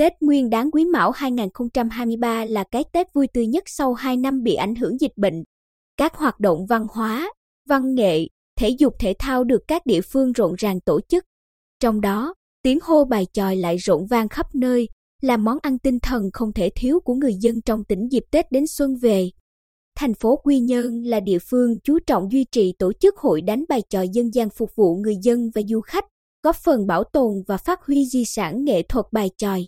tết Nguyên đáng Quý Mão 2023 là cái Tết vui tươi nhất sau 2 năm bị ảnh hưởng dịch bệnh. Các hoạt động văn hóa, văn nghệ, thể dục thể thao được các địa phương rộn ràng tổ chức. Trong đó, tiếng hô bài chòi lại rộn vang khắp nơi, là món ăn tinh thần không thể thiếu của người dân trong tỉnh dịp Tết đến xuân về. Thành phố Quy Nhơn là địa phương chú trọng duy trì tổ chức hội đánh bài tròi dân gian phục vụ người dân và du khách, góp phần bảo tồn và phát huy di sản nghệ thuật bài tròi.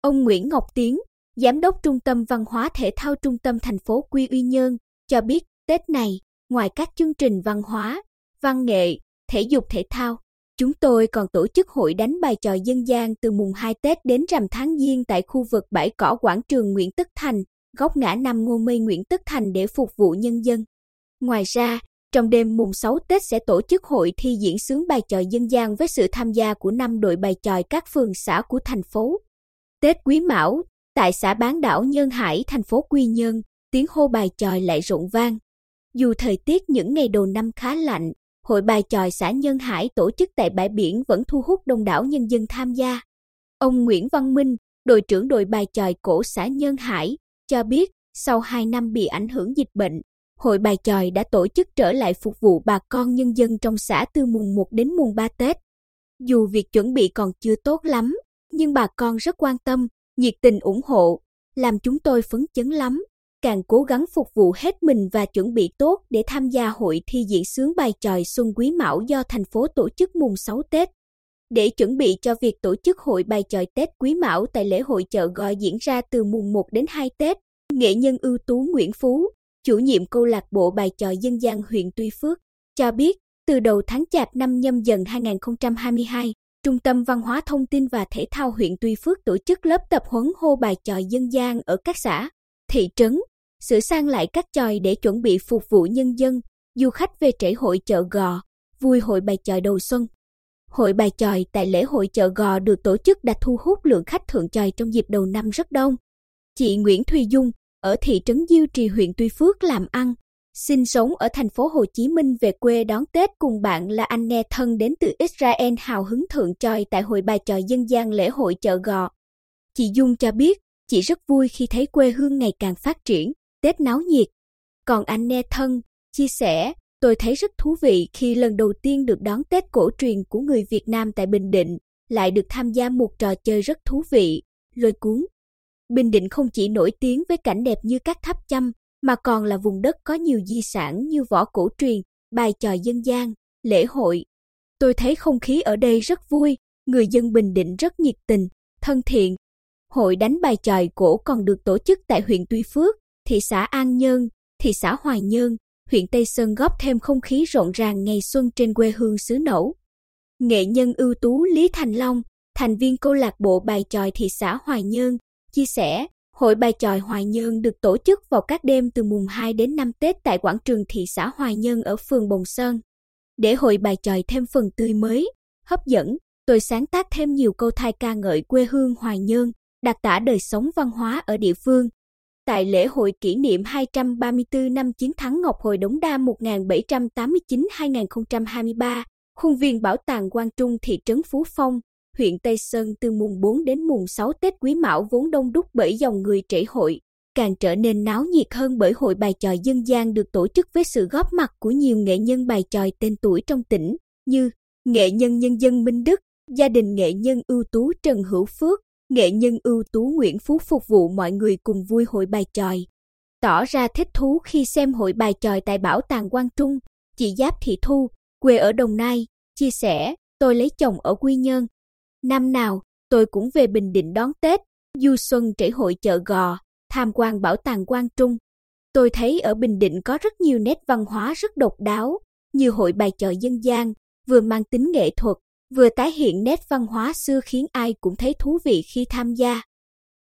Ông Nguyễn Ngọc Tiến, Giám đốc Trung tâm Văn hóa Thể thao Trung tâm thành phố Quy Uy Nhơn, cho biết Tết này, ngoài các chương trình văn hóa, văn nghệ, thể dục thể thao, chúng tôi còn tổ chức hội đánh bài trò dân gian từ mùng 2 Tết đến rằm tháng Giêng tại khu vực bãi cỏ quảng trường Nguyễn Tất Thành, góc ngã năm Ngô Mây Nguyễn Tất Thành để phục vụ nhân dân. Ngoài ra, trong đêm mùng 6 Tết sẽ tổ chức hội thi diễn sướng bài tròi dân gian với sự tham gia của năm đội bài tròi các phường xã của thành phố. Tết Quý Mão, tại xã bán đảo Nhân Hải, thành phố Quy Nhơn, tiếng hô bài tròi lại rộn vang. Dù thời tiết những ngày đầu năm khá lạnh, hội bài tròi xã Nhân Hải tổ chức tại bãi biển vẫn thu hút đông đảo nhân dân tham gia. Ông Nguyễn Văn Minh, đội trưởng đội bài tròi cổ xã Nhân Hải, cho biết sau 2 năm bị ảnh hưởng dịch bệnh, hội bài tròi đã tổ chức trở lại phục vụ bà con nhân dân trong xã từ mùng 1 đến mùng 3 Tết. Dù việc chuẩn bị còn chưa tốt lắm, nhưng bà con rất quan tâm, nhiệt tình ủng hộ, làm chúng tôi phấn chấn lắm, càng cố gắng phục vụ hết mình và chuẩn bị tốt để tham gia hội thi diễn sướng bài tròi Xuân Quý Mão do thành phố tổ chức mùng 6 Tết. Để chuẩn bị cho việc tổ chức hội bài tròi Tết Quý Mão tại lễ hội chợ gọi diễn ra từ mùng 1 đến 2 Tết, nghệ nhân ưu tú Nguyễn Phú, chủ nhiệm câu lạc bộ bài tròi dân gian huyện Tuy Phước, cho biết từ đầu tháng Chạp năm nhâm dần 2022, Trung tâm Văn hóa Thông tin và Thể thao huyện Tuy Phước tổ chức lớp tập huấn hô bài tròi dân gian ở các xã, thị trấn, sửa sang lại các tròi để chuẩn bị phục vụ nhân dân, du khách về trễ hội chợ gò, vui hội bài tròi đầu xuân. Hội bài tròi tại lễ hội chợ gò được tổ chức đã thu hút lượng khách thượng tròi trong dịp đầu năm rất đông. Chị Nguyễn Thùy Dung, ở thị trấn Diêu Trì huyện Tuy Phước làm ăn, sinh sống ở thành phố Hồ Chí Minh về quê đón Tết cùng bạn là anh nghe thân đến từ Israel hào hứng thượng tròi tại hội bài tròi dân gian lễ hội chợ gò. Chị Dung cho biết, chị rất vui khi thấy quê hương ngày càng phát triển, Tết náo nhiệt. Còn anh nghe thân, chia sẻ, tôi thấy rất thú vị khi lần đầu tiên được đón Tết cổ truyền của người Việt Nam tại Bình Định, lại được tham gia một trò chơi rất thú vị, lôi cuốn. Bình Định không chỉ nổi tiếng với cảnh đẹp như các tháp chăm, mà còn là vùng đất có nhiều di sản như võ cổ truyền, bài trò dân gian, lễ hội. Tôi thấy không khí ở đây rất vui, người dân Bình Định rất nhiệt tình, thân thiện. Hội đánh bài tròi cổ còn được tổ chức tại huyện Tuy Phước, thị xã An Nhơn, thị xã Hoài Nhơn, huyện Tây Sơn góp thêm không khí rộn ràng ngày xuân trên quê hương xứ Nẫu. Nghệ nhân ưu tú Lý Thành Long, thành viên câu lạc bộ bài tròi thị xã Hoài Nhơn, chia sẻ, hội bài tròi Hoài Nhơn được tổ chức vào các đêm từ mùng 2 đến 5 Tết tại quảng trường thị xã Hoài Nhơn ở phường Bồng Sơn. Để hội bài tròi thêm phần tươi mới, hấp dẫn, tôi sáng tác thêm nhiều câu thai ca ngợi quê hương Hoài Nhơn, đặc tả đời sống văn hóa ở địa phương. Tại lễ hội kỷ niệm 234 năm chiến thắng Ngọc Hồi Đống Đa 1789-2023, khuôn viên Bảo tàng Quang Trung thị trấn Phú Phong, huyện Tây Sơn từ mùng 4 đến mùng 6 Tết Quý Mão vốn đông đúc bởi dòng người trễ hội, càng trở nên náo nhiệt hơn bởi hội bài tròi dân gian được tổ chức với sự góp mặt của nhiều nghệ nhân bài tròi tên tuổi trong tỉnh như nghệ nhân nhân dân Minh Đức, gia đình nghệ nhân ưu tú Trần Hữu Phước, nghệ nhân ưu tú Nguyễn Phú phục vụ mọi người cùng vui hội bài tròi. Tỏ ra thích thú khi xem hội bài tròi tại Bảo tàng Quang Trung, chị Giáp Thị Thu, quê ở Đồng Nai, chia sẻ, tôi lấy chồng ở Quy Nhơn, Năm nào, tôi cũng về Bình Định đón Tết, du xuân trễ hội chợ gò, tham quan bảo tàng Quang Trung. Tôi thấy ở Bình Định có rất nhiều nét văn hóa rất độc đáo, như hội bài chợ dân gian, vừa mang tính nghệ thuật, vừa tái hiện nét văn hóa xưa khiến ai cũng thấy thú vị khi tham gia.